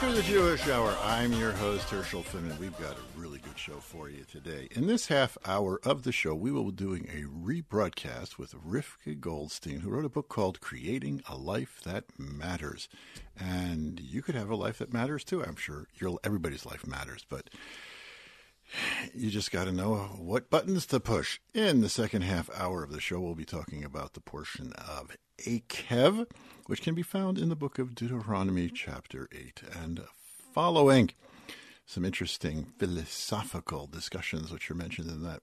Welcome to the Jewish Hour. I'm your host, Herschel Finman. We've got a really good show for you today. In this half hour of the show, we will be doing a rebroadcast with Rivka Goldstein, who wrote a book called Creating a Life That Matters. And you could have a life that matters too, I'm sure. Your, everybody's life matters, but you just got to know what buttons to push. In the second half hour of the show, we'll be talking about the portion of Eikev, which can be found in the book of Deuteronomy, chapter 8 and following. Some interesting philosophical discussions which are mentioned in that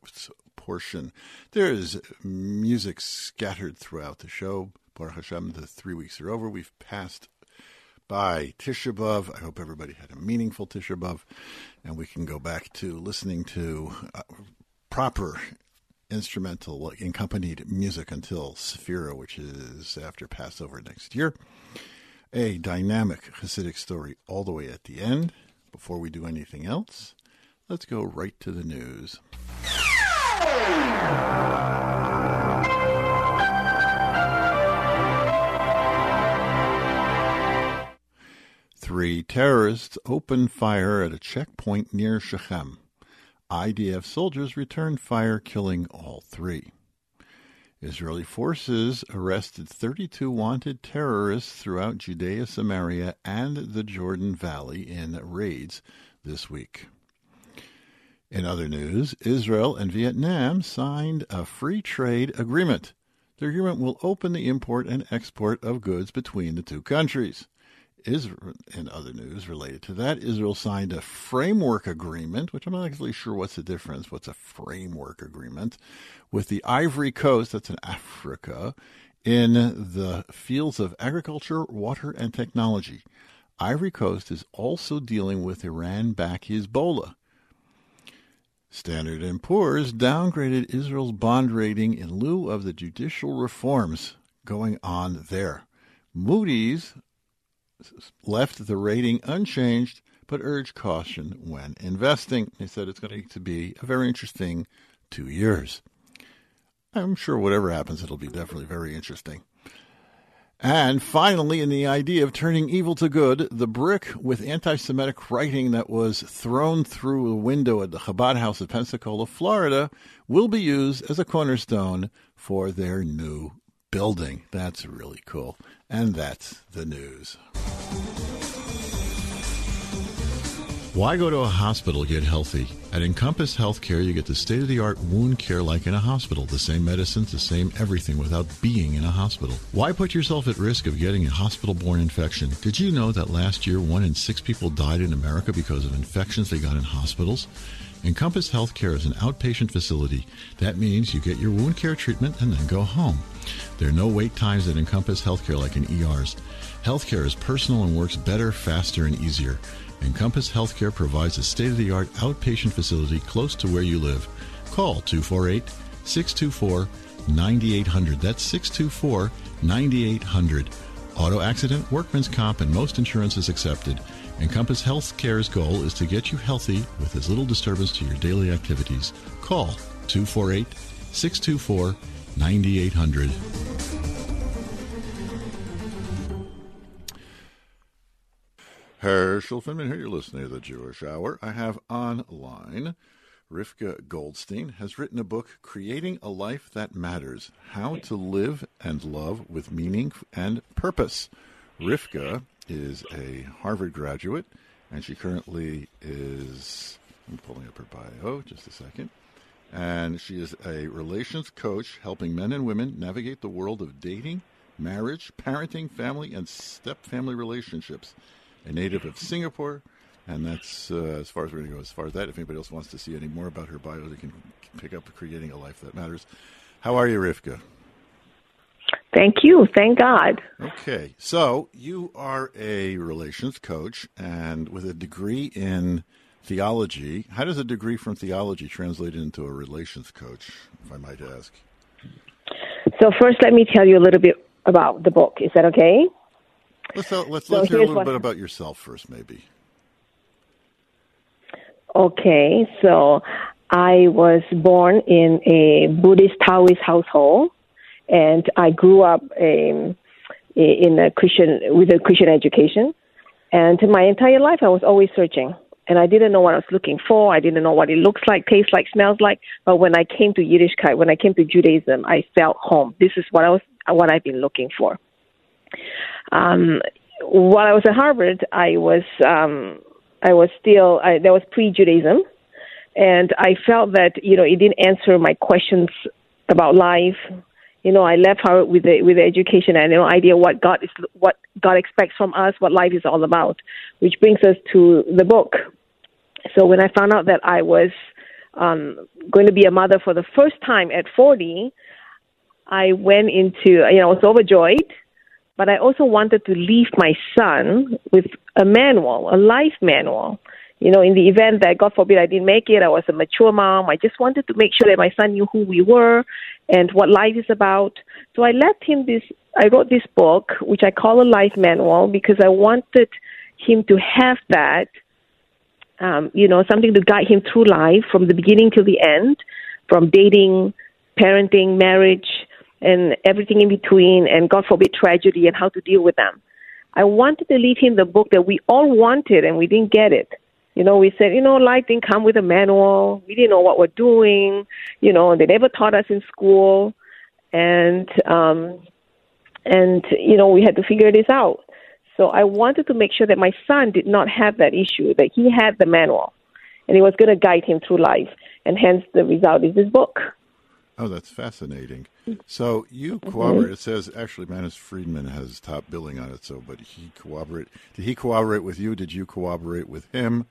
portion. There is music scattered throughout the show. Baruch Hashem, the three weeks are over. We've passed by Tisha B'Av. I hope everybody had a meaningful Tisha B'Av, and we can go back to listening to uh, proper instrumental accompanied music until Sephira, which is after Passover next year. A dynamic Hasidic story all the way at the end. Before we do anything else, let's go right to the news. Three terrorists opened fire at a checkpoint near Shechem. IDF soldiers returned fire, killing all three. Israeli forces arrested 32 wanted terrorists throughout Judea, Samaria, and the Jordan Valley in raids this week. In other news, Israel and Vietnam signed a free trade agreement. The agreement will open the import and export of goods between the two countries. Israel, in other news related to that, Israel signed a framework agreement, which I'm not exactly sure what's the difference. What's a framework agreement with the Ivory Coast? That's in Africa, in the fields of agriculture, water, and technology. Ivory Coast is also dealing with Iran-backed Hezbollah. Standard & Poor's downgraded Israel's bond rating in lieu of the judicial reforms going on there. Moody's left the rating unchanged, but urged caution when investing. They said it's going to be a very interesting two years. I'm sure whatever happens, it'll be definitely very interesting. And finally, in the idea of turning evil to good, the brick with anti Semitic writing that was thrown through a window at the Chabad House of Pensacola, Florida, will be used as a cornerstone for their new building. That's really cool. And that's the news. Why go to a hospital to get healthy? At Encompass Healthcare, you get the state of the art wound care like in a hospital. The same medicines, the same everything without being in a hospital. Why put yourself at risk of getting a hospital borne infection? Did you know that last year one in six people died in America because of infections they got in hospitals? Encompass Healthcare is an outpatient facility. That means you get your wound care treatment and then go home. There are no wait times that Encompass Healthcare like in ERs. Healthcare is personal and works better, faster, and easier. Encompass Healthcare provides a state of the art outpatient facility close to where you live. Call 248 624 9800. That's 624 9800. Auto accident, workman's comp, and most insurance is accepted. Encompass Healthcare's goal is to get you healthy with as little disturbance to your daily activities. Call 248 624 9800. Herschel Finman here. You're listening to the Jewish Hour. I have online Rivka Goldstein has written a book, Creating a Life That Matters How to Live and Love with Meaning and Purpose. Rivka is a Harvard graduate, and she currently is. I'm pulling up her bio just a second. And she is a relations coach helping men and women navigate the world of dating, marriage, parenting, family, and step family relationships. A native of Singapore, and that's uh, as far as we're going to go as far as that. If anybody else wants to see any more about her bio, they can pick up Creating a Life That Matters. How are you, Rivka? Thank you. Thank God. Okay. So you are a relations coach and with a degree in theology. How does a degree from theology translate into a relations coach, if I might ask? So, first, let me tell you a little bit about the book. Is that okay? Let's, uh, let's, let's hear a little what... bit about yourself first, maybe. Okay. So, I was born in a Buddhist Taoist household and I grew up um, in a Christian with a Christian education, and my entire life I was always searching, and I didn't know what I was looking for. I didn't know what it looks like, tastes like, smells like. But when I came to Yiddishkeit, when I came to Judaism, I felt home. This is what I was, what I've been looking for. Um, while I was at Harvard, I was, um, I was still, I, there was pre-Judaism, and I felt that you know it didn't answer my questions about life, you know, I left Harvard with the with the education and no idea what God is what God expects from us, what life is all about. Which brings us to the book. So when I found out that I was um, going to be a mother for the first time at 40, I went into you know I was overjoyed, but I also wanted to leave my son with a manual, a life manual you know, in the event that God forbid I didn't make it, I was a mature mom. I just wanted to make sure that my son knew who we were and what life is about. So I left him this, I wrote this book, which I call a life manual because I wanted him to have that, um, you know, something to guide him through life from the beginning till the end, from dating, parenting, marriage, and everything in between, and God forbid tragedy and how to deal with them. I wanted to leave him the book that we all wanted and we didn't get it you know, we said, you know, life didn't come with a manual. We didn't know what we're doing. You know, they never taught us in school, and um, and you know, we had to figure this out. So I wanted to make sure that my son did not have that issue, that he had the manual, and it was going to guide him through life. And hence, the result is this book. Oh, that's fascinating. So you mm-hmm. cooperate. It says actually, Manis Friedman has top billing on it. So, but he cooperate. Did he cooperate with you? Did you cooperate with him?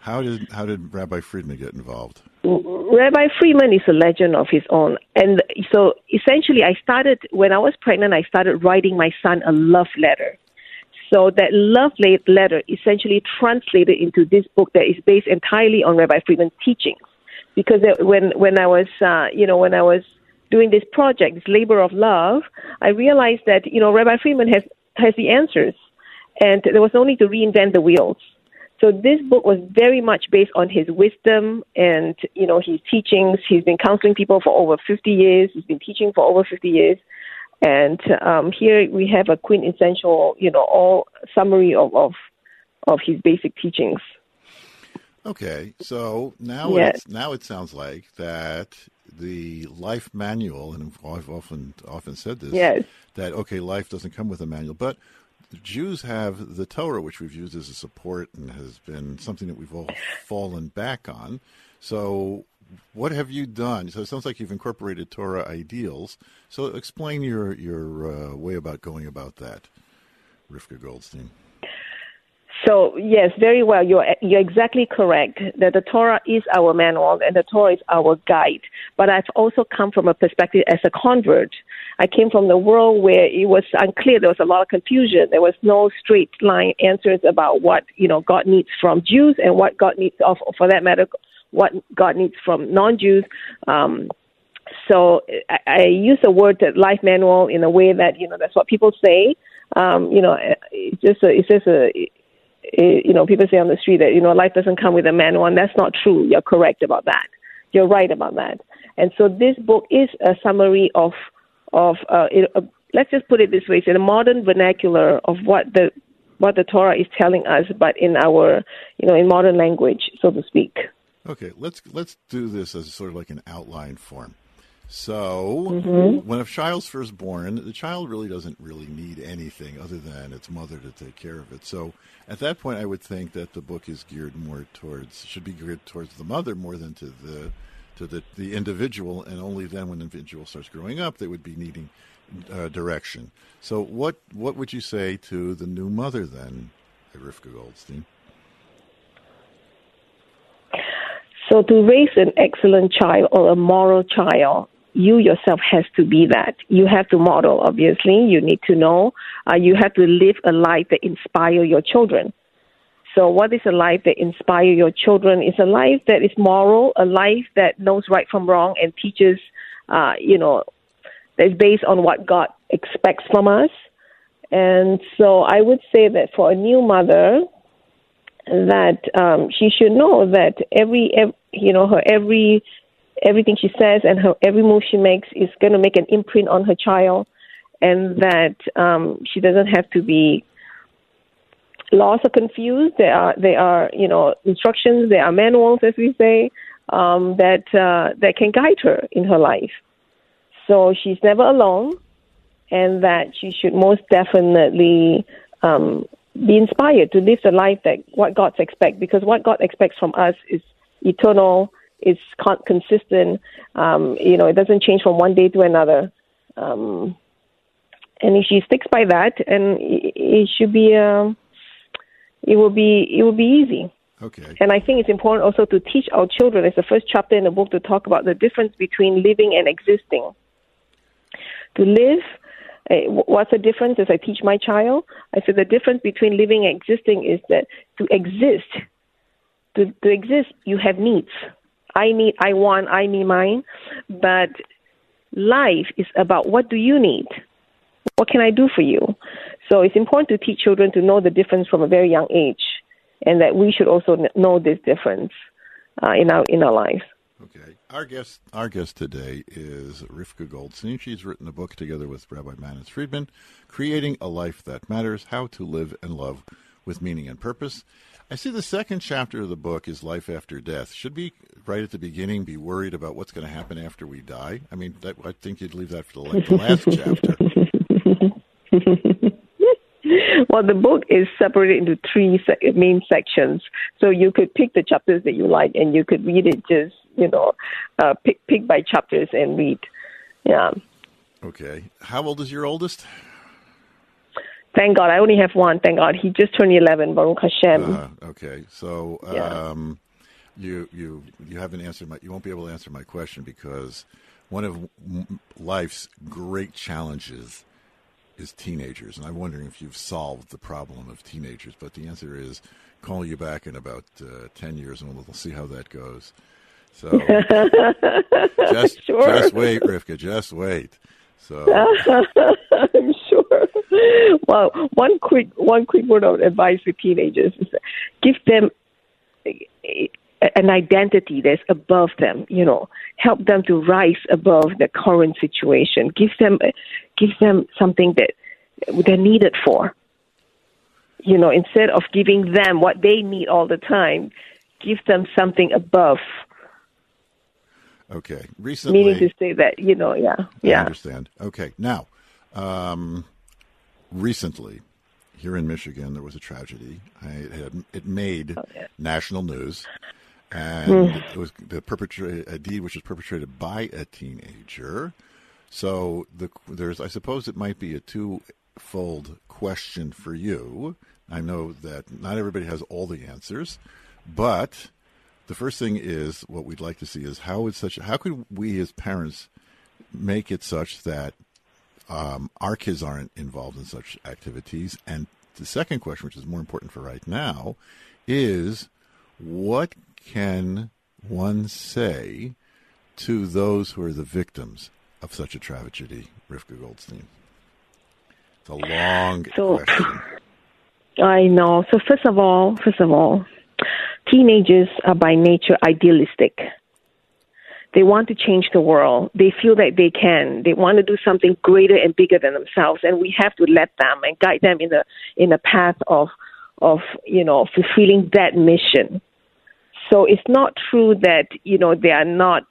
How did how did Rabbi Friedman get involved? Rabbi Friedman is a legend of his own, and so essentially, I started when I was pregnant. I started writing my son a love letter. So that love letter essentially translated into this book that is based entirely on Rabbi Friedman's teachings. Because when when I was uh, you know when I was doing this project, this labor of love, I realized that you know Rabbi Friedman has has the answers, and there was no need to reinvent the wheels. So this book was very much based on his wisdom and you know his teachings. He's been counseling people for over 50 years. He's been teaching for over 50 years, and um, here we have a quintessential, you know, all summary of of, of his basic teachings. Okay, so now yes. now it sounds like that the life manual, and I've often often said this, yes. that okay, life doesn't come with a manual, but Jews have the Torah, which we've used as a support and has been something that we've all fallen back on. So, what have you done? So it sounds like you've incorporated Torah ideals. So explain your your uh, way about going about that, Rivka Goldstein. So yes, very well. You're you're exactly correct that the Torah is our manual and the Torah is our guide. But I've also come from a perspective as a convert. I came from the world where it was unclear. There was a lot of confusion. There was no straight line answers about what you know God needs from Jews and what God needs of, for that matter, what God needs from non-Jews. Um, so I, I use the word life manual in a way that you know that's what people say. Um, you know, it's just a, it's just a you know, people say on the street that, you know, life doesn't come with a manual, and that's not true. You're correct about that. You're right about that. And so this book is a summary of, of uh, it, uh, let's just put it this way, it's in a modern vernacular of what the, what the Torah is telling us, but in our, you know, in modern language, so to speak. Okay, let's let's do this as sort of like an outline form. So, mm-hmm. when a child's first born, the child really doesn't really need anything other than its mother to take care of it. So, at that point, I would think that the book is geared more towards should be geared towards the mother more than to the to the the individual, and only then, when the individual starts growing up, they would be needing uh, direction. So, what what would you say to the new mother then, Rivka Goldstein? So, to raise an excellent child or a moral child, you yourself has to be that. You have to model, obviously. You need to know. Uh, you have to live a life that inspire your children. So, what is a life that inspire your children? Is a life that is moral, a life that knows right from wrong and teaches, uh, you know, that is based on what God expects from us. And so, I would say that for a new mother, that um, she should know that every, every you know her every everything she says and her every move she makes is going to make an imprint on her child, and that um, she doesn't have to be lost or confused. There are there are you know instructions, there are manuals, as we say, um, that uh, that can guide her in her life. So she's never alone, and that she should most definitely um, be inspired to live the life that what God expects, because what God expects from us is eternal it's con- consistent. Um, you know, it doesn't change from one day to another. Um, and if she sticks by that, and it, it should be, um, it will be, it will be easy. Okay. And I think it's important also to teach our children. It's the first chapter in the book to talk about the difference between living and existing. To live, uh, what's the difference? As I teach my child, I said the difference between living and existing is that to exist, to, to exist, you have needs. I need, I want, I need mine. But life is about what do you need? What can I do for you? So it's important to teach children to know the difference from a very young age, and that we should also know this difference uh, in our in our lives. Okay. Our guest, our guest today is Rivka Goldstein. She's written a book together with Rabbi Manis Friedman, "Creating a Life That Matters: How to Live and Love with Meaning and Purpose." I see the second chapter of the book is life after death. Should we, right at the beginning, be worried about what's going to happen after we die? I mean, that, I think you'd leave that for the, the last chapter. well, the book is separated into three main sections, so you could pick the chapters that you like, and you could read it just, you know, uh, pick pick by chapters and read. Yeah. Okay. How old is your oldest? Thank God, I only have one. Thank God, he just turned eleven. Baruch Hashem. Uh, okay, so um, yeah. you you you haven't answered my. You won't be able to answer my question because one of life's great challenges is teenagers, and I'm wondering if you've solved the problem of teenagers. But the answer is call you back in about uh, ten years, and we'll, we'll see how that goes. So just sure. just wait, Rivka. Just wait. So I'm. Well, one quick one quick word of advice for teenagers is give them an identity that's above them. You know, help them to rise above the current situation. Give them give them something that they're needed for. You know, instead of giving them what they need all the time, give them something above Okay. Recently, meaning to say that you know, yeah, yeah. I understand. Okay. Now, um, recently, here in Michigan, there was a tragedy. I, it, had, it made Okay. national news, and Mm. it was the perpetrate a deed which was perpetrated by a teenager. So the there's, I suppose, it might be a twofold question for you. I know that not everybody has all the answers, but the first thing is what we'd like to see is how would such how could we as parents make it such that um, our kids aren't involved in such activities and the second question which is more important for right now is what can one say to those who are the victims of such a tragedy rivka goldstein it's a long So- question I know. So first of all, first of all, teenagers are by nature idealistic. They want to change the world. They feel that they can. They want to do something greater and bigger than themselves, and we have to let them and guide them in the in the path of of you know fulfilling that mission. So it's not true that you know they are not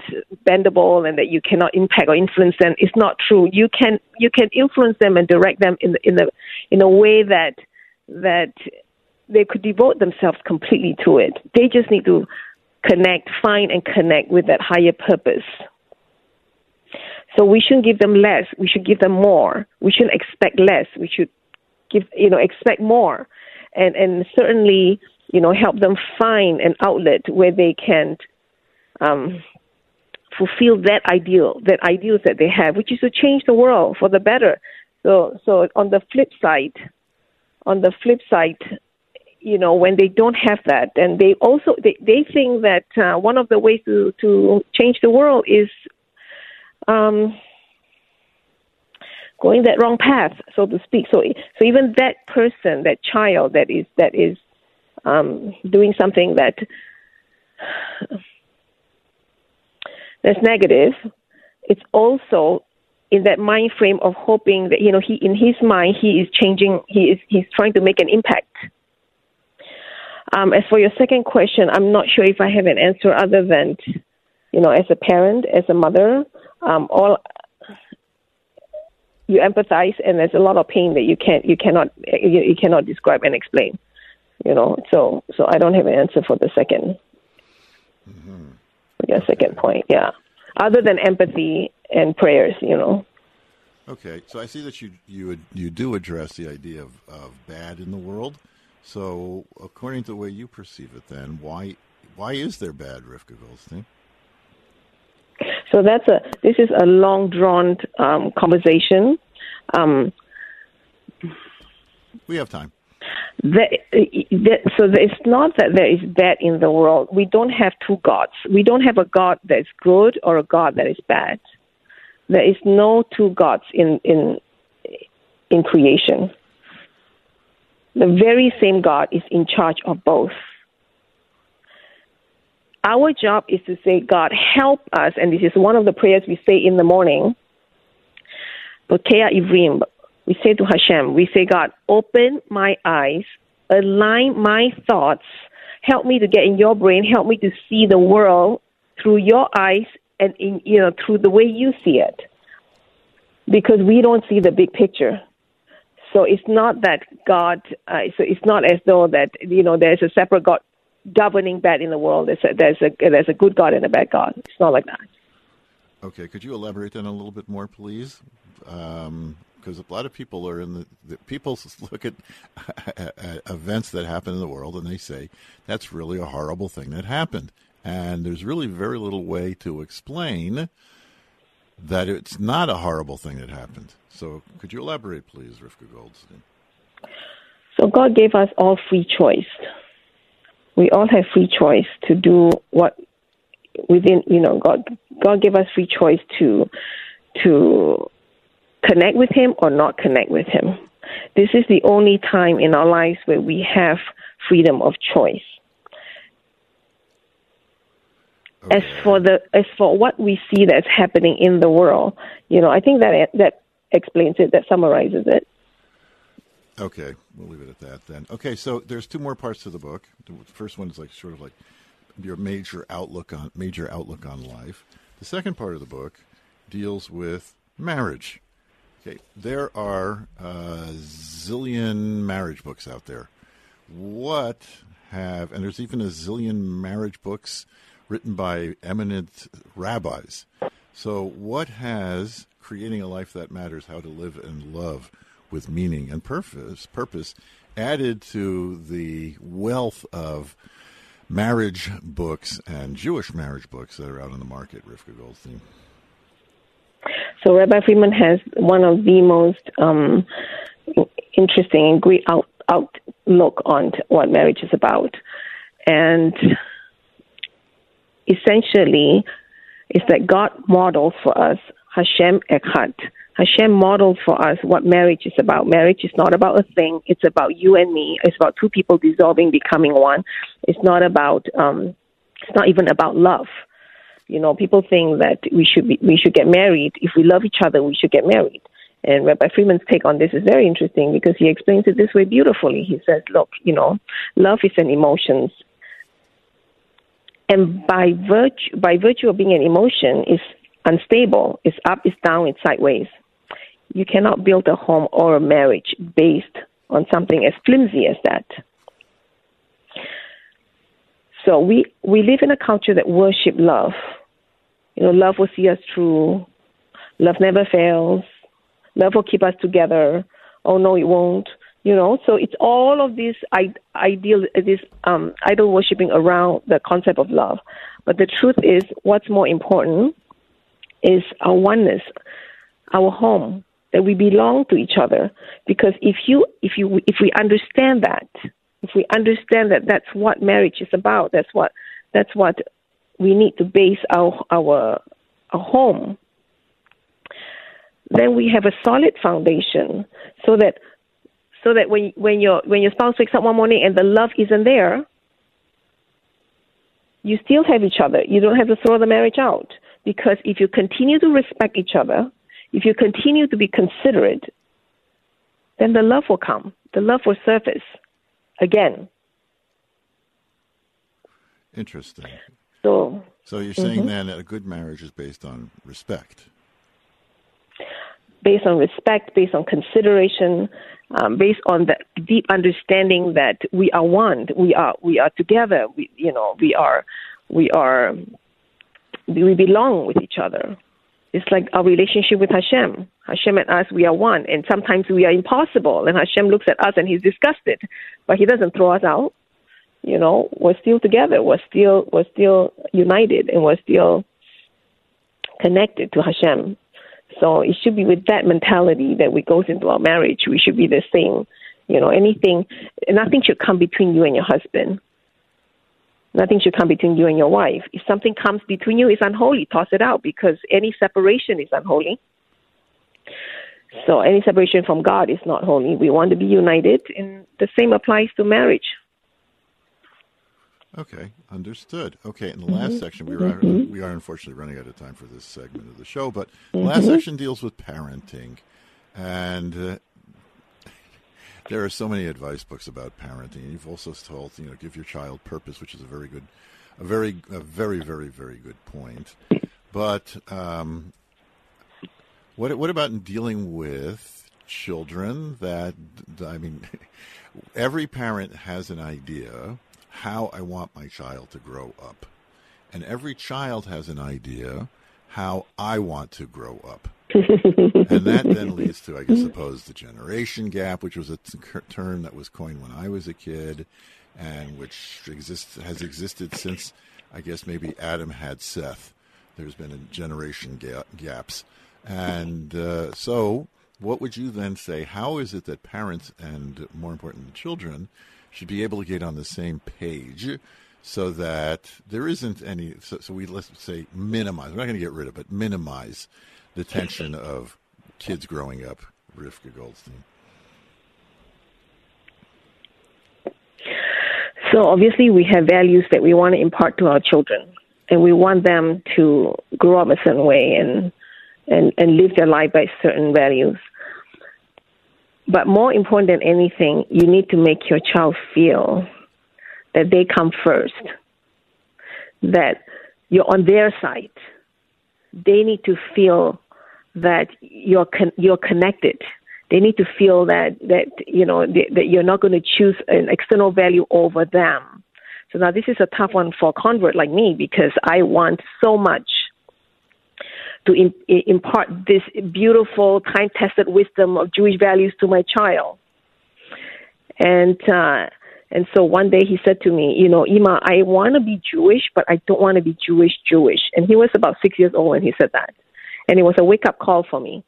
bendable and that you cannot impact or influence them. It's not true. You can you can influence them and direct them in the, in the in a way that that they could devote themselves completely to it. They just need to connect, find and connect with that higher purpose. So we shouldn't give them less. We should give them more. We shouldn't expect less. We should give, you know, expect more, and and certainly, you know, help them find an outlet where they can um, fulfill that ideal, that ideals that they have, which is to change the world for the better. So, so on the flip side, on the flip side, you know, when they don't have that, and they also they, they think that uh, one of the ways to to change the world is um, going that wrong path, so to speak. So, so even that person, that child, that is that is um, doing something that that's negative, it's also in that mind frame of hoping that you know he in his mind he is changing he is he's trying to make an impact um, as for your second question i'm not sure if i have an answer other than you know as a parent as a mother um, all you empathize and there's a lot of pain that you can't you cannot you, you cannot describe and explain you know. So so i don't have an answer for the 2nd for your second point yeah. Other than empathy and prayers you know. Okay, so I see that you you you do address the idea of, of bad in the world. So, according to the way you perceive it, then why why is there bad, Rivka Goldstein? So that's a this is a long drawn um, conversation. Um, We have time. that, that, so it's not that there is bad in the world. We don't have two gods. We don't have a God that is good or a God that is bad. There is no two gods in in in creation. The very same God is in charge of both. Our job is to say, God, help us, and this is one of the prayers we say in the morning. Ivrim, we say to Hashem, we say, God, open my eyes, align my thoughts, help me to get in your brain, help me to see the world through your eyes and in you know through the way you see it. Because we don't see the big picture. So it's not that God. Uh, so it's not as though that you know there's a separate God governing bad in the world. There's a, there's a there's a good God and a bad God. It's not like that. Okay, could you elaborate then a little bit more, please? Um, because a lot of people are in the, the people look at uh, uh, events that happen in the world and they say that's really a horrible thing that happened, and there's really very little way to explain that it's not a horrible thing that happened. So, could you elaborate, please, Rivka Goldstein? So God gave us all free choice. We all have free choice to do what within you know God God gave us free choice to to connect with him or not connect with him. This is the only time in our lives where we have freedom of choice. As for the as for what we see that's happening in the world, you know, I think that that explains it, that summarizes it. Okay, we'll leave it at that then. Okay, so there's two more parts to the book. The first one is like sort of like your major outlook on major outlook on life. The second part of the book deals with marriage. Okay, there are a zillion marriage books out there. What have, and there's even a zillion marriage books written by eminent rabbis. So, what has creating a life that matters, how to live and love with meaning and purpose, purpose added to the wealth of marriage books and Jewish marriage books that are out on the market, Rivka Goldstein? So Rabbi Friedman has one of the most um, interesting and great out, outlook on what marriage is about, and essentially, it's that God models for us Hashem Echad. Hashem models for us what marriage is about. Marriage is not about a thing. It's about you and me. It's about two people dissolving, becoming one. It's not about. Um, it's not even about love. You know, people think that we should be, we should get married. If we love each other, we should get married. And Rabbi Friedman's take on this is very interesting because he explains it this way beautifully. He says, "Look, you know, love is an emotion, and by virtue by virtue of being an emotion, is unstable. It's up, it's down, it's sideways you cannot build a home or a marriage based on something as flimsy as that. So we we live in a culture that worship love. You know, love will see us through. Love never fails. Love will keep us together. Oh no, it won't. You know, so it's all of this ideal, this um, idol worshiping around the concept of love. But the truth is, what's more important is our oneness, our home, that we belong to each other. Because if you, if you, if we understand that, if we understand that that's what marriage is about, that's what, that's what we need to base our our, our home. Then we have a solid foundation, so that so that when when your when your spouse wakes up one morning and the love isn't there, you still have each other. You don't have to throw the marriage out because if you continue to respect each other, if you continue to be considerate, then the love will come. The love will surface again. Interesting. So, so you're saying mm-hmm. then that a good marriage is based on respect? Based on respect, based on consideration, um, based on the deep understanding that we are one, we are we are together. We you know we are we are we belong with each other. It's like our relationship with Hashem. Hashem and us, we are one. And sometimes we are impossible. And Hashem looks at us and he's disgusted. But he doesn't throw us out. You know, we're still together. We're still, we're still united and we're still connected to Hashem. So it should be with that mentality that we goes into our marriage. We should be the same. You know, anything, nothing should come between you and your husband. Nothing should come between you and your wife. If something comes between you, it's unholy. Toss it out because any separation is unholy. So any separation from God is not holy. We want to be united, and the same applies to marriage. Okay, understood. Okay, in the last mm-hmm. section, we are mm-hmm. we are unfortunately running out of time for this segment of the show, but the mm-hmm. last section deals with parenting, and uh, there are so many advice books about parenting. You've also told, you know, give your child purpose, which is a very good, a very, a very, very, very good point. But um, what what about in dealing with children? That I mean, every parent has an idea how I want my child to grow up, and every child has an idea how I want to grow up and that then leads to, I guess, suppose the generation gap, which was a t- term that was coined when I was a kid, and which exists has existed since, I guess, maybe Adam had Seth. There's been a generation ga- gaps, and uh, so what would you then say? How is it that parents and, more important, children should be able to get on the same page? so that there isn't any. So, so, we let's say minimize. We're not going to get rid of it. Minimize the tension of kids growing up, Rivka Goldstein? So obviously, we have values that we want to impart to our children, and we want them to grow up a certain way and and and live their life by certain values. But more important than anything, you need to make your child feel that they come first, that you're on their side. They need to feel that you're con- you're connected. They need to feel that that you know they, that you're not going to choose an external value over them. So now this is a tough one for a convert like me because I want so much to in, impart this beautiful, time-tested wisdom of Jewish values to my child. And uh, and so one day he said to me, you know, Ima, I want to be Jewish, but I don't want to be Jewish Jewish. And he was about six years old when he said that, and it was a wake-up call for me.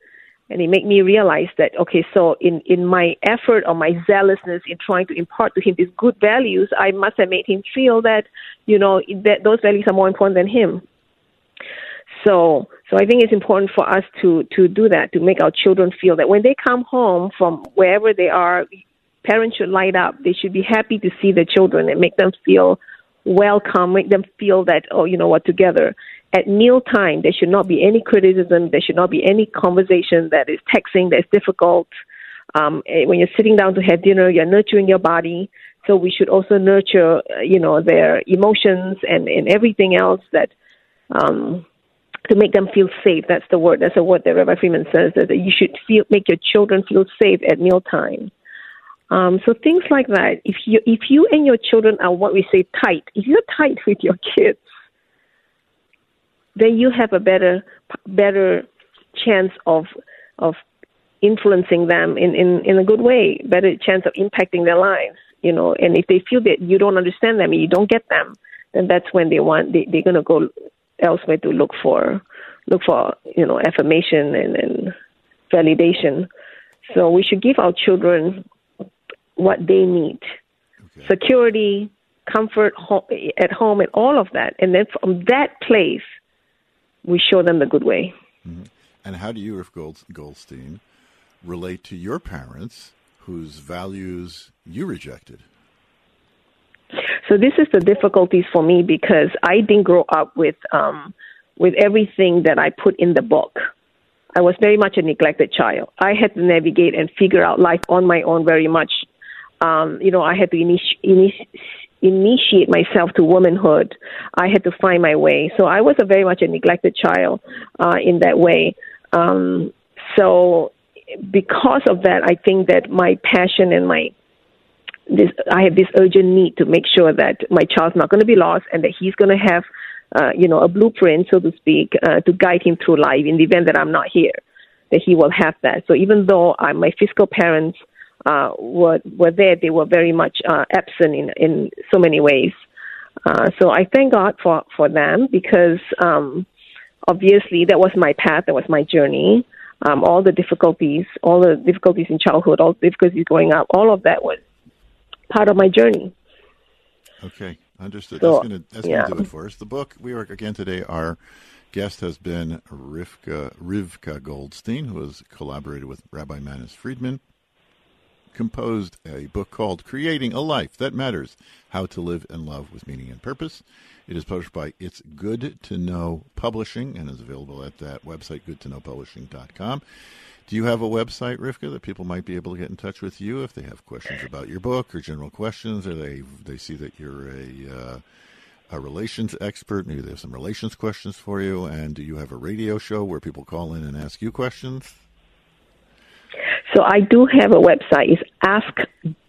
And it made me realize that okay, so in in my effort or my zealousness in trying to impart to him these good values, I must have made him feel that you know that those values are more important than him. So, so I think it's important for us to to do that to make our children feel that when they come home from wherever they are, parents should light up. They should be happy to see their children and make them feel welcome, make them feel that oh, you know what, together. At mealtime, there should not be any criticism. There should not be any conversation that is taxing, that is difficult. Um, eh, when you're sitting down to have dinner, you're nurturing your body. So we should also nurture, uh, you know, their emotions and, and everything else that um, to make them feel safe. That's the word. That's the word that Rabbi Friedman says that you should feel make your children feel safe at mealtime. Um, so things like that. If you if you and your children are what we say tight, if you're tight with your kids, then you have a better better chance of of influencing them in, in, in a good way, better chance of impacting their lives. You know, and if they feel that you don't understand them and you don't get them, then that's when they want they, they're gonna go elsewhere to look for look for you know affirmation and, and validation. So we should give our children what they need: okay. security, comfort at home, and all of that. And then from that place, we show them the good way. Mm-hmm. And how do you, Riff Gold- Goldstein, relate to your parents whose values you rejected? So this is the difficulties for me because I didn't grow up with um, with everything that I put in the book. I was very much a neglected child. I had to navigate and figure out life on my own very much. Um, you know, I had to initi- initi- initiate myself to womanhood. I had to find my way. So I was a very much a neglected child uh, in that way. Um, so because of that, I think that my passion and my this I have this urgent need to make sure that my child's not going to be lost and that he's going to have, uh, you know, a blueprint, so to speak, uh, to guide him through life in the event that I'm not here. That he will have that. So even though I, my physical parents uh, were were there, they were very much uh, absent in in so many ways. Uh, so I thank God for for them because um, obviously that was my path, that was my journey. Um, all the difficulties, all the difficulties in childhood, all the difficulties growing up, all of that was part of my journey. Okay, understood. So, that's going to yeah. do it for us. The book we are again today. Our guest has been Rivka Rivka Goldstein, who has collaborated with Rabbi Manis Friedman, composed a book called "Creating a Life That Matters: How to Live and Love with Meaning and Purpose." It is published by It's Good to Know Publishing and is available at that website, goodtoknowpublishing.com. Do you have a website, Rivka, that people might be able to get in touch with you if they have questions about your book or general questions, or they they see that you're a uh, a relations expert? Maybe they have some relations questions for you. And do you have a radio show where people call in and ask you questions? So I do have a website. It's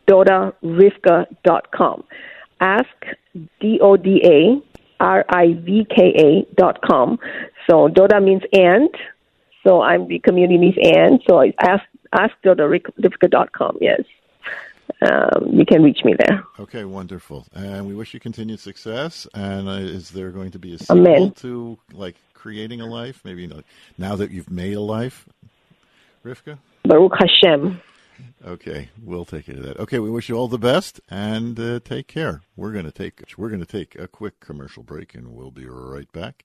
askdodarivka.com. Ask D O D A R I V K A dot com. So Doda means and so I'm the community's and so I ask ask com. Yes. Um, you can reach me there. Okay, wonderful. And we wish you continued success. And uh, is there going to be a sequel Amen. to like creating a life? Maybe you know, now that you've made a life, Rivka? Baruch Hashem. Okay, we'll take it to that. Okay, we wish you all the best and uh, take care. We're going to take we're going to take a quick commercial break and we'll be right back.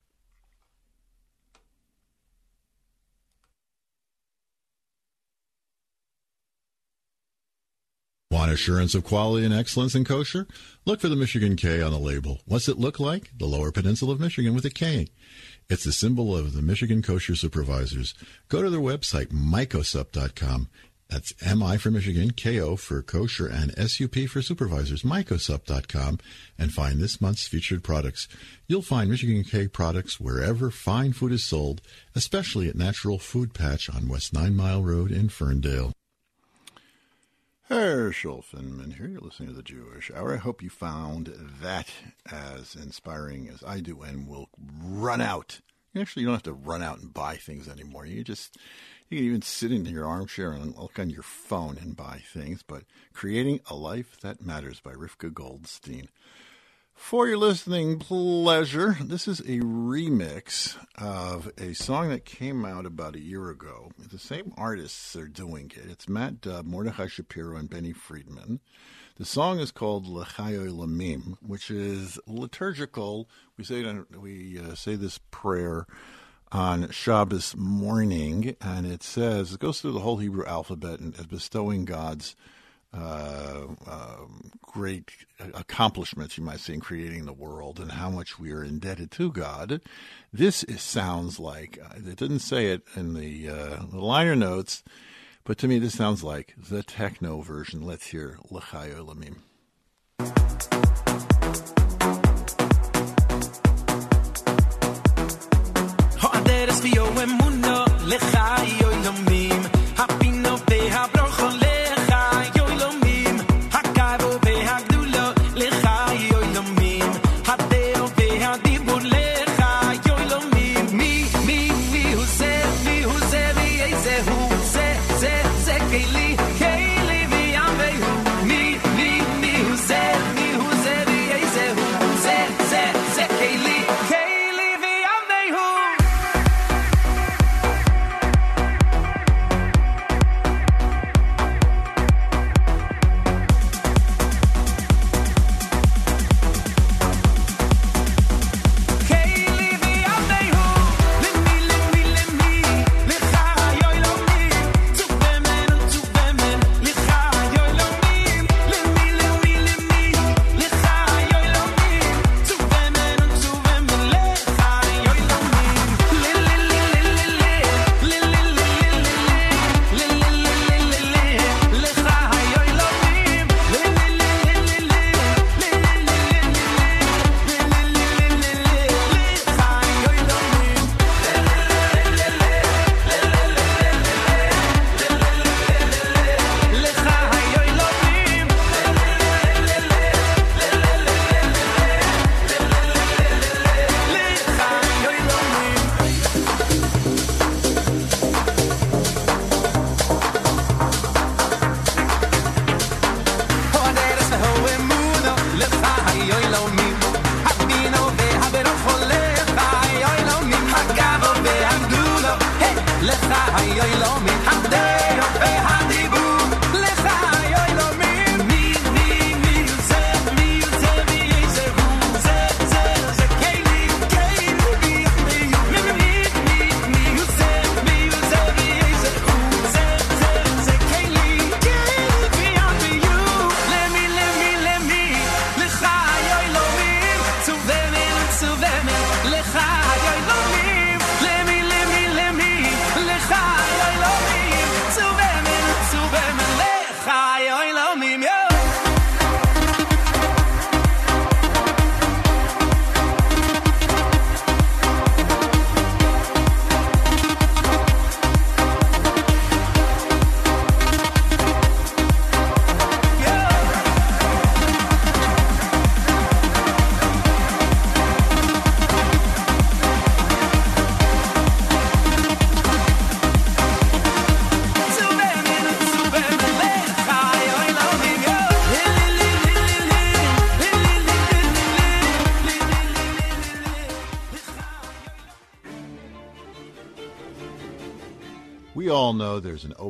Want assurance of quality and excellence in kosher? Look for the Michigan K on the label. What's it look like? The Lower Peninsula of Michigan with a K. It's the symbol of the Michigan Kosher Supervisors. Go to their website, mikosup.com That's MI for Michigan, KO for kosher, and SUP for supervisors. MiKoSup.com and find this month's featured products. You'll find Michigan K products wherever fine food is sold, especially at Natural Food Patch on West Nine Mile Road in Ferndale. Herschel Finman here. You're listening to the Jewish Hour. I hope you found that as inspiring as I do and will run out. Actually, you don't have to run out and buy things anymore. You just you can even sit in your armchair and look on your phone and buy things. But Creating a Life That Matters by Rivka Goldstein. For your listening pleasure, this is a remix of a song that came out about a year ago. The same artists are doing it. It's Matt Dubb, Mordechai Shapiro, and Benny Friedman. The song is called L'chai Olamim, which is liturgical. We say we uh, say this prayer on Shabbos morning, and it says it goes through the whole Hebrew alphabet and bestowing God's uh, uh, great accomplishments, you might say, in creating the world and how much we are indebted to God. This is, sounds like uh, it didn't say it in the, uh, the liner notes, but to me, this sounds like the techno version. Let's hear L'chai Olamim. know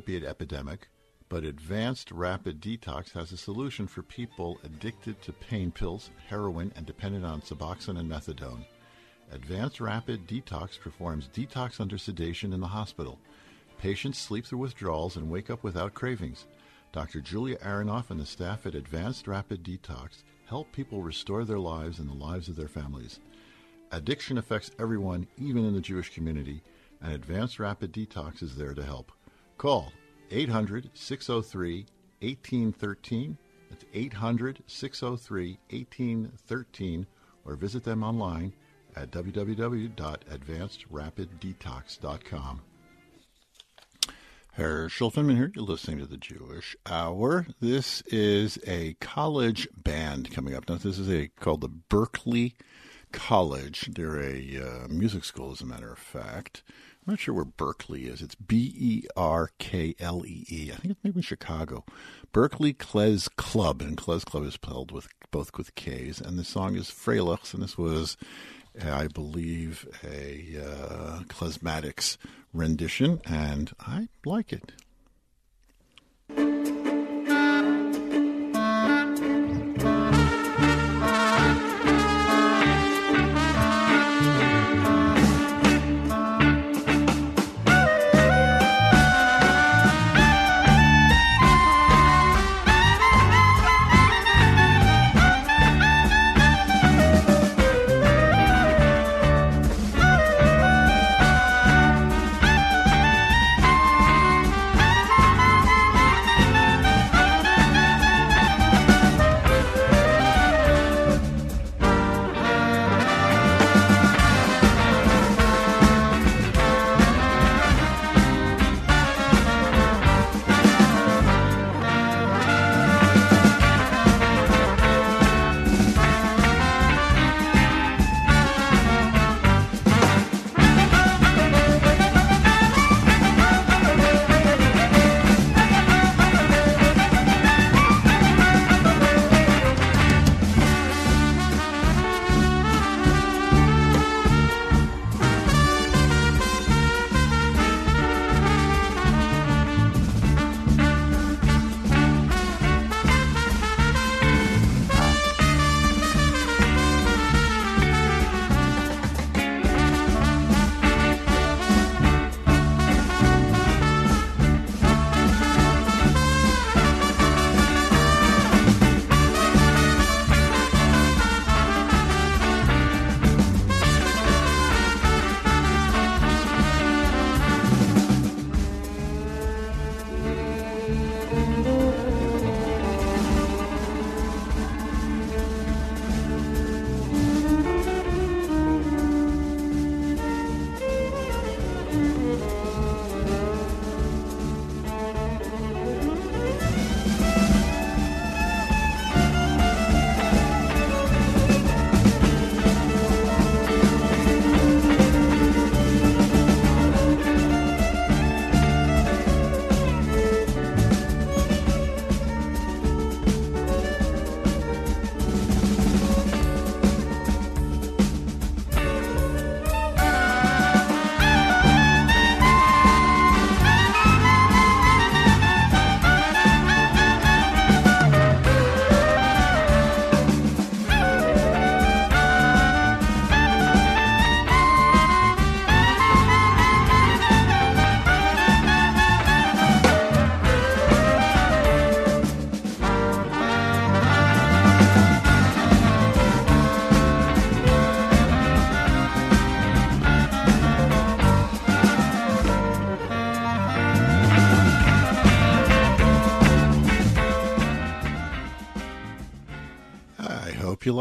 opiate epidemic, but Advanced Rapid Detox has a solution for people addicted to pain pills, heroin, and dependent on Suboxone and Methadone. Advanced Rapid Detox performs detox under sedation in the hospital. Patients sleep through withdrawals and wake up without cravings. Dr. Julia Aronoff and the staff at Advanced Rapid Detox help people restore their lives and the lives of their families. Addiction affects everyone, even in the Jewish community, and Advanced Rapid Detox is there to help. Call 800 603 1813. That's 800 603 1813. Or visit them online at www.advancedrapiddetox.com. Herschel Finman here. You're listening to the Jewish Hour. This is a college band coming up. Now, this is a called the Berklee College. They're a uh, music school, as a matter of fact. I'm not sure where Berklee is. It's B E R K L E E. I think it's maybe Chicago. Berklee Klez Club, and Klez Club is spelled with both with K's. And the song is Freilich, and this was, I believe, a uh, Klezmatics rendition, and I like it.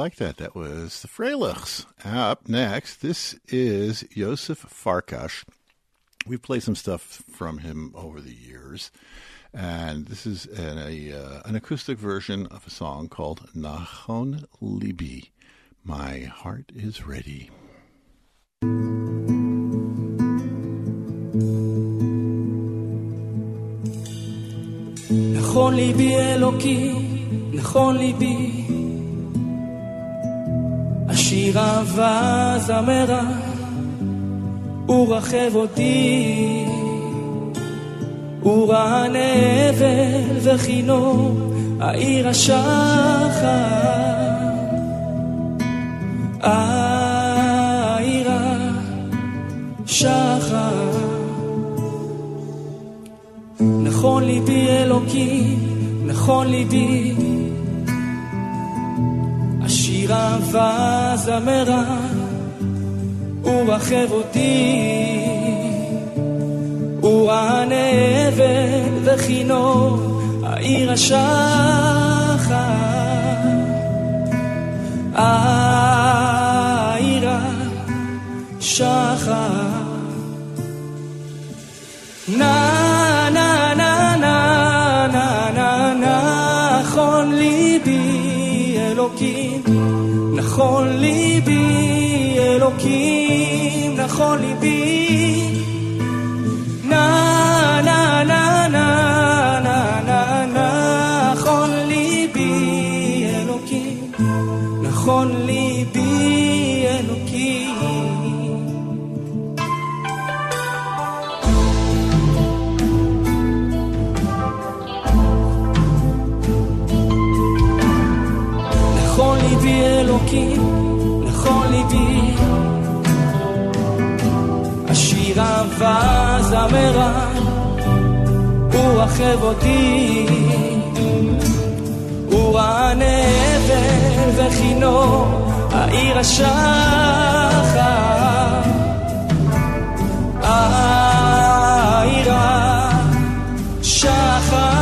like that. That was the Freilichs. Up next, this is Yosef Farkash. We've played some stuff from him over the years, and this is an, a, uh, an acoustic version of a song called Nachon Libi. My heart is ready. נכון ליבי אלוקי, נכון ליבי השיר אהבה זמרה, ורחב אותי, ורענה אבל וכינור, העיר השחר. העיר השחר. נכון ליבי אלוקי, נכון ליבי רבה זמרה ובחירותי ורענבת וכינור העיר השחר. העיר השחר. נה נה נה נה נה נה נכון ליבי אלוקי. ליבי אלוקים נכון ליבי אלוקים, נכון ליבי. השירה והזמרה, אותי. הוא רענה אבן וכינור, העיר השחר. העיר השחר.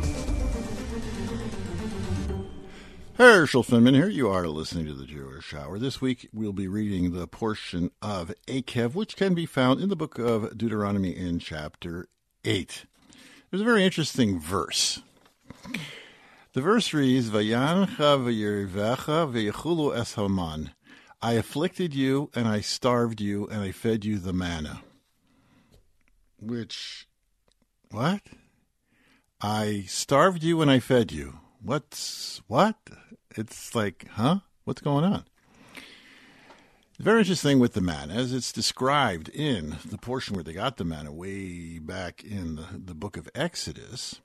Herschel Finman here. You are listening to the Jewish Hour. This week we'll be reading the portion of Eikev, which can be found in the book of Deuteronomy in chapter 8. There's a very interesting verse. The verse reads, Vayancha v'yerivecha v'yechulu es haman. I afflicted you, and I starved you, and I fed you the manna. Which, what? I starved you and I fed you. What's, what? It's like, huh? What's going on? The very interesting thing with the manna, as it's described in the portion where they got the manna way back in the, the book of Exodus,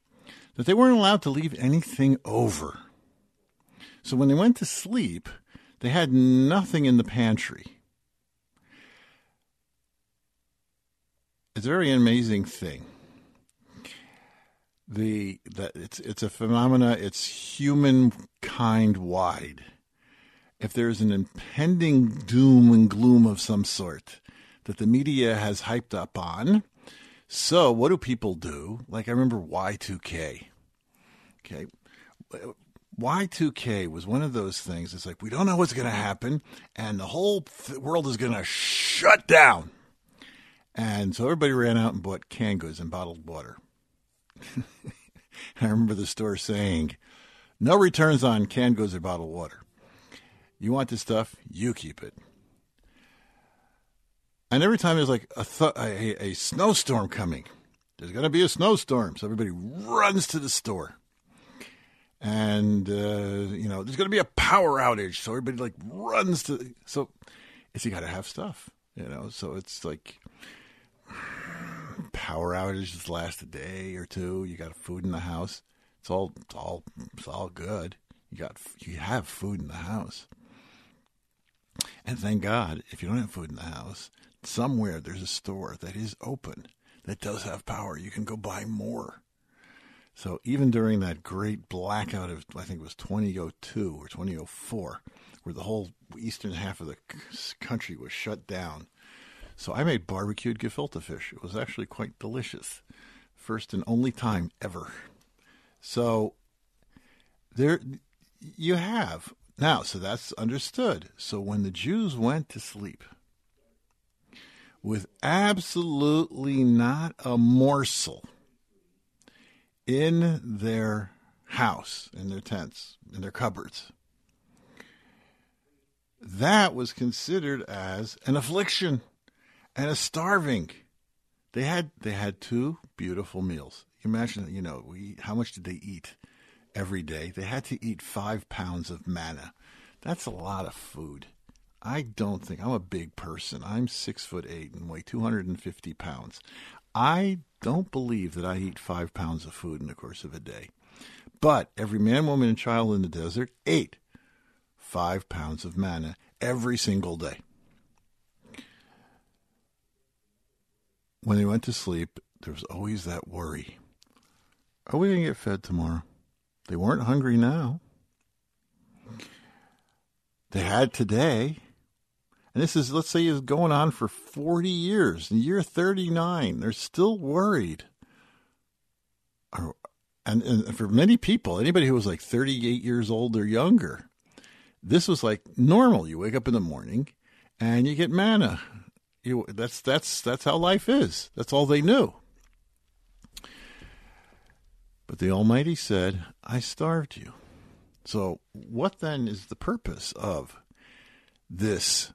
that they weren't allowed to leave anything over. So when they went to sleep, they had nothing in the pantry. It's a very amazing thing. The that it's it's a phenomena. It's humankind wide. If there's an impending doom and gloom of some sort that the media has hyped up on, so what do people do? Like I remember Y2K. Okay. Y2K was one of those things. It's like we don't know what's going to happen, and the whole th- world is going to shut down. And so everybody ran out and bought canned goods and bottled water. I remember the store saying, "No returns on canned goods or bottled water. You want this stuff, you keep it." And every time there's like a, th- a, a snowstorm coming, there's going to be a snowstorm, so everybody runs to the store and uh, you know there's going to be a power outage, so everybody like runs to. So, it's you got to have stuff. You know, so it's like power outages last a day or two. You got food in the house. It's all, it's all, it's all good. You got, you have food in the house. And thank God, if you don't have food in the house, somewhere there's a store that is open that does have power. You can go buy more. So even during that great blackout of, I think it was 2002 or 2004, where the whole eastern half of the country was shut down. So I made barbecued gefilte fish. It was actually quite delicious. First and only time ever. So there you have now, so that's understood. So when the Jews went to sleep with absolutely not a morsel in their house, in their tents, in their cupboards, that was considered as an affliction and a starving. They had they had two beautiful meals. Imagine, you know, we, how much did they eat? every day. They had to eat five pounds of manna. That's a lot of food. I don't think I'm a big person. I'm six foot eight and weigh 250 pounds. I don't believe that I eat five pounds of food in the course of a day. But every man, woman, and child in the desert ate five pounds of manna every single day. When they went to sleep, there was always that worry Are we going to get fed tomorrow? They weren't hungry now. They had today. And this is, let's say, is going on for 40 years. In year 39, they're still worried. And, and for many people, anybody who was like 38 years old or younger, this was like normal. You wake up in the morning and you get manna. You, that's that's that's how life is. That's all they knew. But the Almighty said, I starved you. So, what then is the purpose of this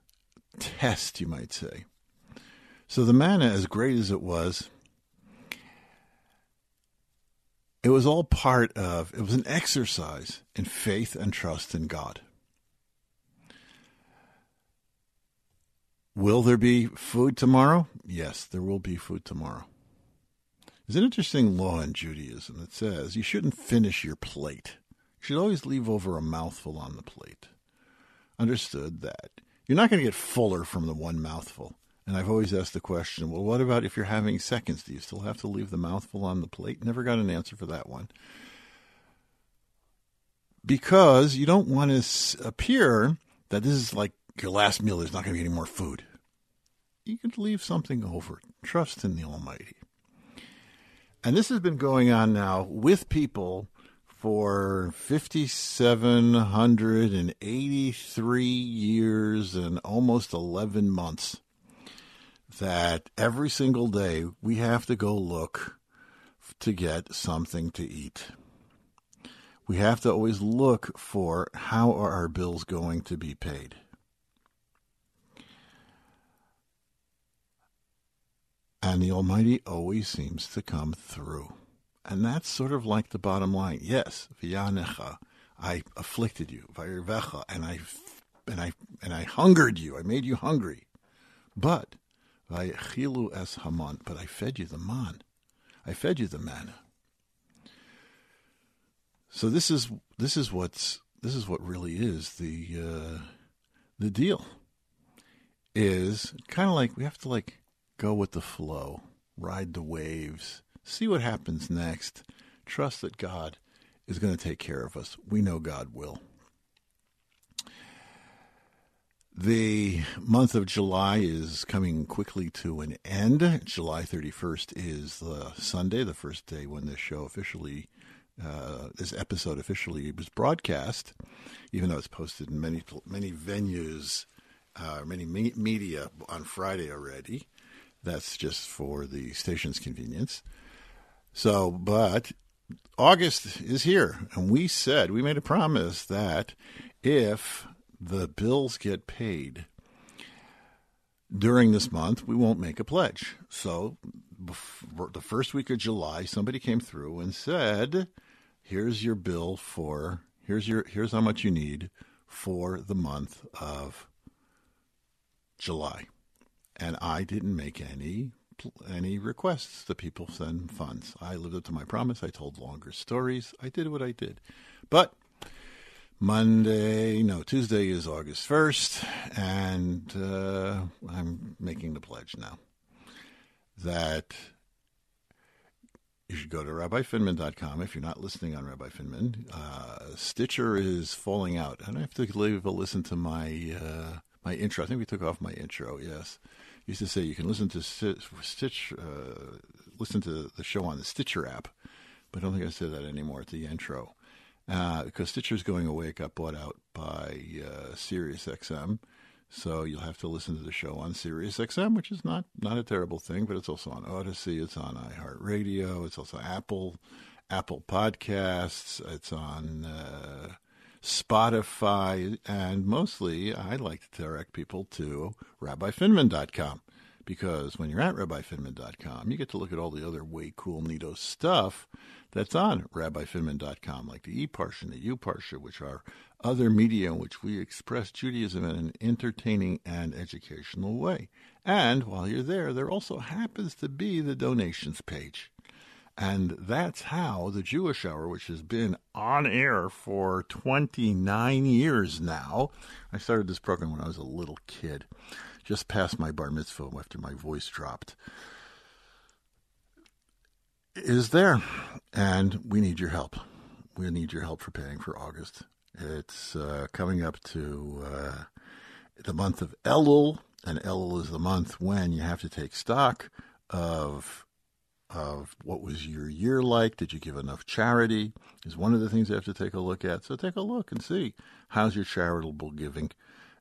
test, you might say? So, the manna, as great as it was, it was all part of, it was an exercise in faith and trust in God. Will there be food tomorrow? Yes, there will be food tomorrow. There's an interesting law in Judaism that says you shouldn't finish your plate. You should always leave over a mouthful on the plate. Understood that. You're not going to get fuller from the one mouthful. And I've always asked the question well, what about if you're having seconds? Do you still have to leave the mouthful on the plate? Never got an answer for that one. Because you don't want to appear that this is like your last meal, there's not going to be any more food. You could leave something over. Trust in the Almighty. And this has been going on now with people for 5,783 years and almost 11 months. That every single day we have to go look to get something to eat. We have to always look for how are our bills going to be paid. And the Almighty always seems to come through. And that's sort of like the bottom line. Yes, v'yanecha, I afflicted you, v'yirvecha, and I, and I, and I hungered you. I made you hungry. But, v'yichilu es haman, but I fed you the man. I fed you the manna. So this is this is what's this is what really is the uh, the deal. Is kind of like we have to like Go with the flow, ride the waves, see what happens next. Trust that God is going to take care of us. We know God will. The month of July is coming quickly to an end. July 31st is the Sunday, the first day when this show officially, uh, this episode officially was broadcast, even though it's posted in many many venues, uh, many me- media on Friday already. That's just for the station's convenience. So, but August is here, and we said, we made a promise that if the bills get paid during this month, we won't make a pledge. So, the first week of July, somebody came through and said, "Here's your bill for here's your here's how much you need for the month of July." And I didn't make any any requests that people send funds. I lived up to my promise. I told longer stories. I did what I did. But Monday, no, Tuesday is August 1st, and uh, I'm making the pledge now that you should go to rabbifinman.com if you're not listening on Rabbi Finman. Uh, Stitcher is falling out, I have to leave a listen to my uh, my intro. I think we took off my intro. Yes, used to say you can listen to Stitch, uh, listen to the show on the Stitcher app, but I don't think I say that anymore at the intro uh, because Stitcher's going away. Got bought out by uh, SiriusXM. So you'll have to listen to the show on SiriusXM, which is not not a terrible thing, but it's also on Odyssey, it's on iHeartRadio, it's also Apple, Apple Podcasts, it's on uh, Spotify, and mostly I like to direct people to RabbiFinman.com because when you're at RabbiFinman.com, you get to look at all the other way cool, neato stuff that's on RabbiFinman.com, like the E-Parsha and the U-Parsha, which are other media in which we express Judaism in an entertaining and educational way. And while you're there, there also happens to be the donations page. And that's how the Jewish Hour, which has been on air for 29 years now, I started this program when I was a little kid, just past my bar mitzvah after my voice dropped, is there. And we need your help. We need your help for paying for August. It's uh, coming up to uh, the month of Elul, and Elul is the month when you have to take stock of of what was your year like. Did you give enough charity? Is one of the things you have to take a look at. So take a look and see how's your charitable giving.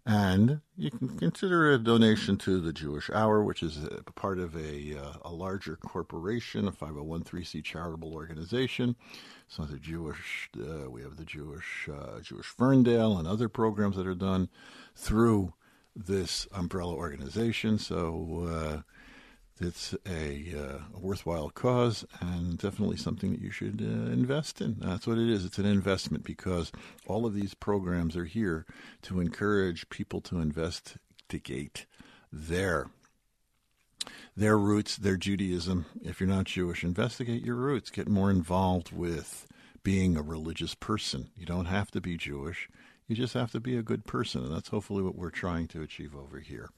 And you can consider a donation to the Jewish Hour, which is part of a, uh, a larger corporation, a 501c charitable organization. So the Jewish, uh, we have the Jewish uh, Jewish Ferndale and other programs that are done through this umbrella organization. So uh, it's a, uh, a, worthwhile cause and definitely something that you should uh, invest in. That's what it is. It's an investment because all of these programs are here to encourage people to investigate their their roots, their Judaism. If you're not Jewish, investigate your roots. Get more involved with being a religious person. You don't have to be Jewish. You just have to be a good person, and that's hopefully what we're trying to achieve over here.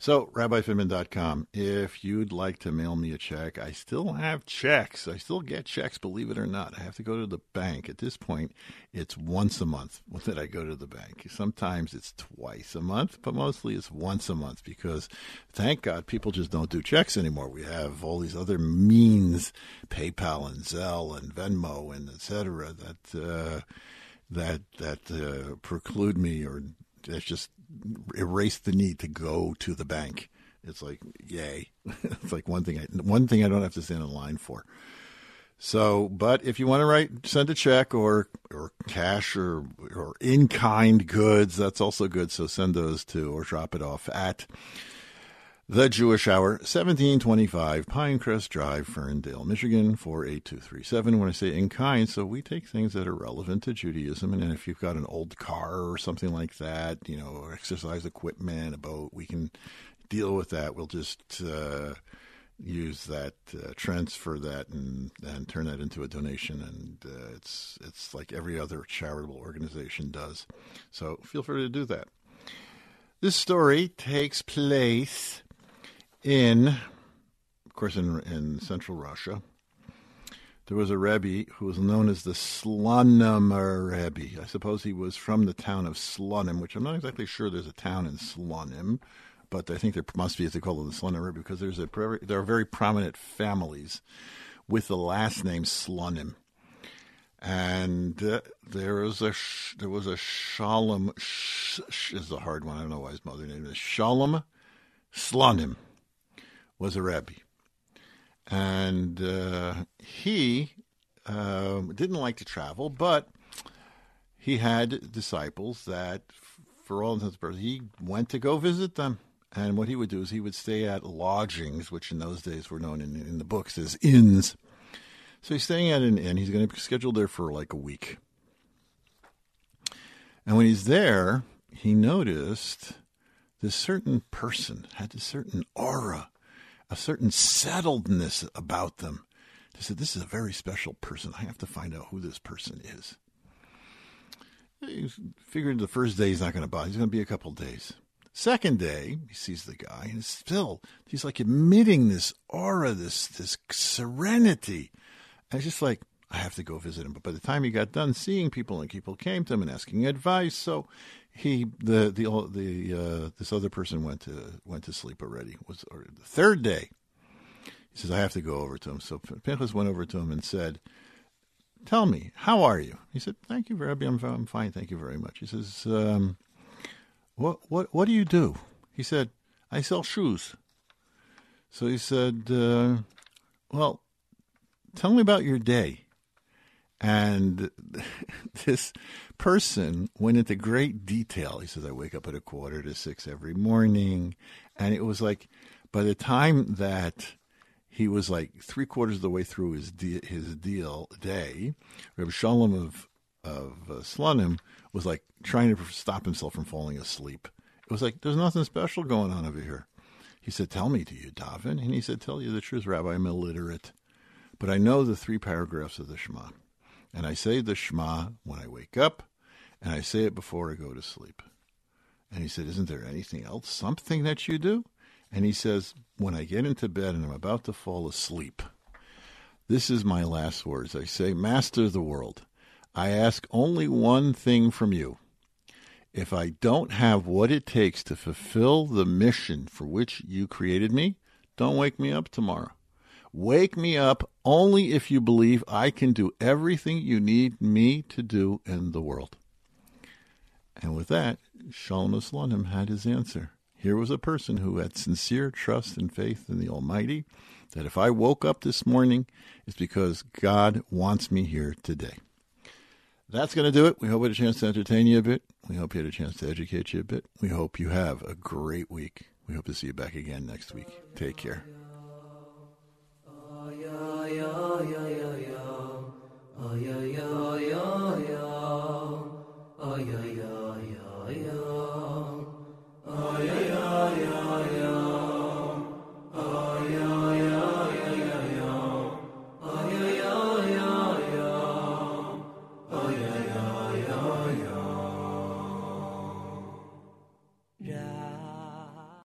So, rabbifinman.com. If you'd like to mail me a check, I still have checks. I still get checks, believe it or not. I have to go to the bank. At this point, it's once a month that I go to the bank. Sometimes it's twice a month, but mostly it's once a month because, thank God, people just don't do checks anymore. We have all these other means, PayPal and Zelle and Venmo and etc. that uh, that that uh, preclude me or that's just erase the need to go to the bank. It's like yay! it's like one thing I one thing I don't have to stand in line for. So, but if you want to write, send a check or or cash or or in kind goods, that's also good. So send those to or drop it off at the Jewish Hour, 1725 Pinecrest Drive, Ferndale, Michigan, 48237. When I say in kind, so we take things that are relevant to Judaism. And if you've got an old car or something like that, you know, exercise equipment, a boat, we can deal with that. We'll just uh, use that, uh, transfer that, and, and turn that into a donation. And uh, it's, it's like every other charitable organization does. So feel free to do that. This story takes place in, of course, in, in central Russia, there was a Rebbe who was known as the Slonim Rebbe. I suppose he was from the town of Slonim, which I'm not exactly sure there's a town in Slonim, but I think there must be, as they call it, the Slonim Rebbe, because there's a there are very prominent families with the last name Slonim. And uh, there was a there was a Shalom sh, sh, is a hard one. I don't know why his mother named it Shalom Slonim was a rabbi. And uh, he uh, didn't like to travel, but he had disciples that, for all intents and purposes, he went to go visit them. And what he would do is he would stay at lodgings, which in those days were known in, in the books as inns. So he's staying at an inn. He's going to be scheduled there for like a week. And when he's there, he noticed this certain person had a certain aura, a certain settledness about them. They said, This is a very special person. I have to find out who this person is. He figured the first day he's not going to buy. He's going to be a couple days. Second day, he sees the guy, and still he's like emitting this aura, this this serenity. And it's just like I have to go visit him. But by the time he got done seeing people, and people came to him and asking advice, so he the the the uh, this other person went to went to sleep already. Was or the third day. He says I have to go over to him. So Pinchas went over to him and said, "Tell me, how are you?" He said, "Thank you, Rabbi. I'm, I'm fine. Thank you very much." He says. Um, what what what do you do? He said, I sell shoes. So he said, uh, Well, tell me about your day. And this person went into great detail. He says, I wake up at a quarter to six every morning. And it was like, by the time that he was like three quarters of the way through his de- his deal day, Reb Shalom of of uh, Slonim was like trying to stop himself from falling asleep. It was like, there's nothing special going on over here. He said, Tell me, do you daven? And he said, Tell you the truth, Rabbi, I'm illiterate. But I know the three paragraphs of the Shema. And I say the Shema when I wake up, and I say it before I go to sleep. And he said, Isn't there anything else, something that you do? And he says, When I get into bed and I'm about to fall asleep, this is my last words. I say, Master of the world, I ask only one thing from you. If I don't have what it takes to fulfill the mission for which you created me, don't wake me up tomorrow. Wake me up only if you believe I can do everything you need me to do in the world. And with that, Shalom Slonim had his answer. Here was a person who had sincere trust and faith in the Almighty, that if I woke up this morning, it's because God wants me here today. That's going to do it. We hope we had a chance to entertain you a bit. We hope you had a chance to educate you a bit. We hope you have a great week. We hope to see you back again next week. Take care ay, ay, ay.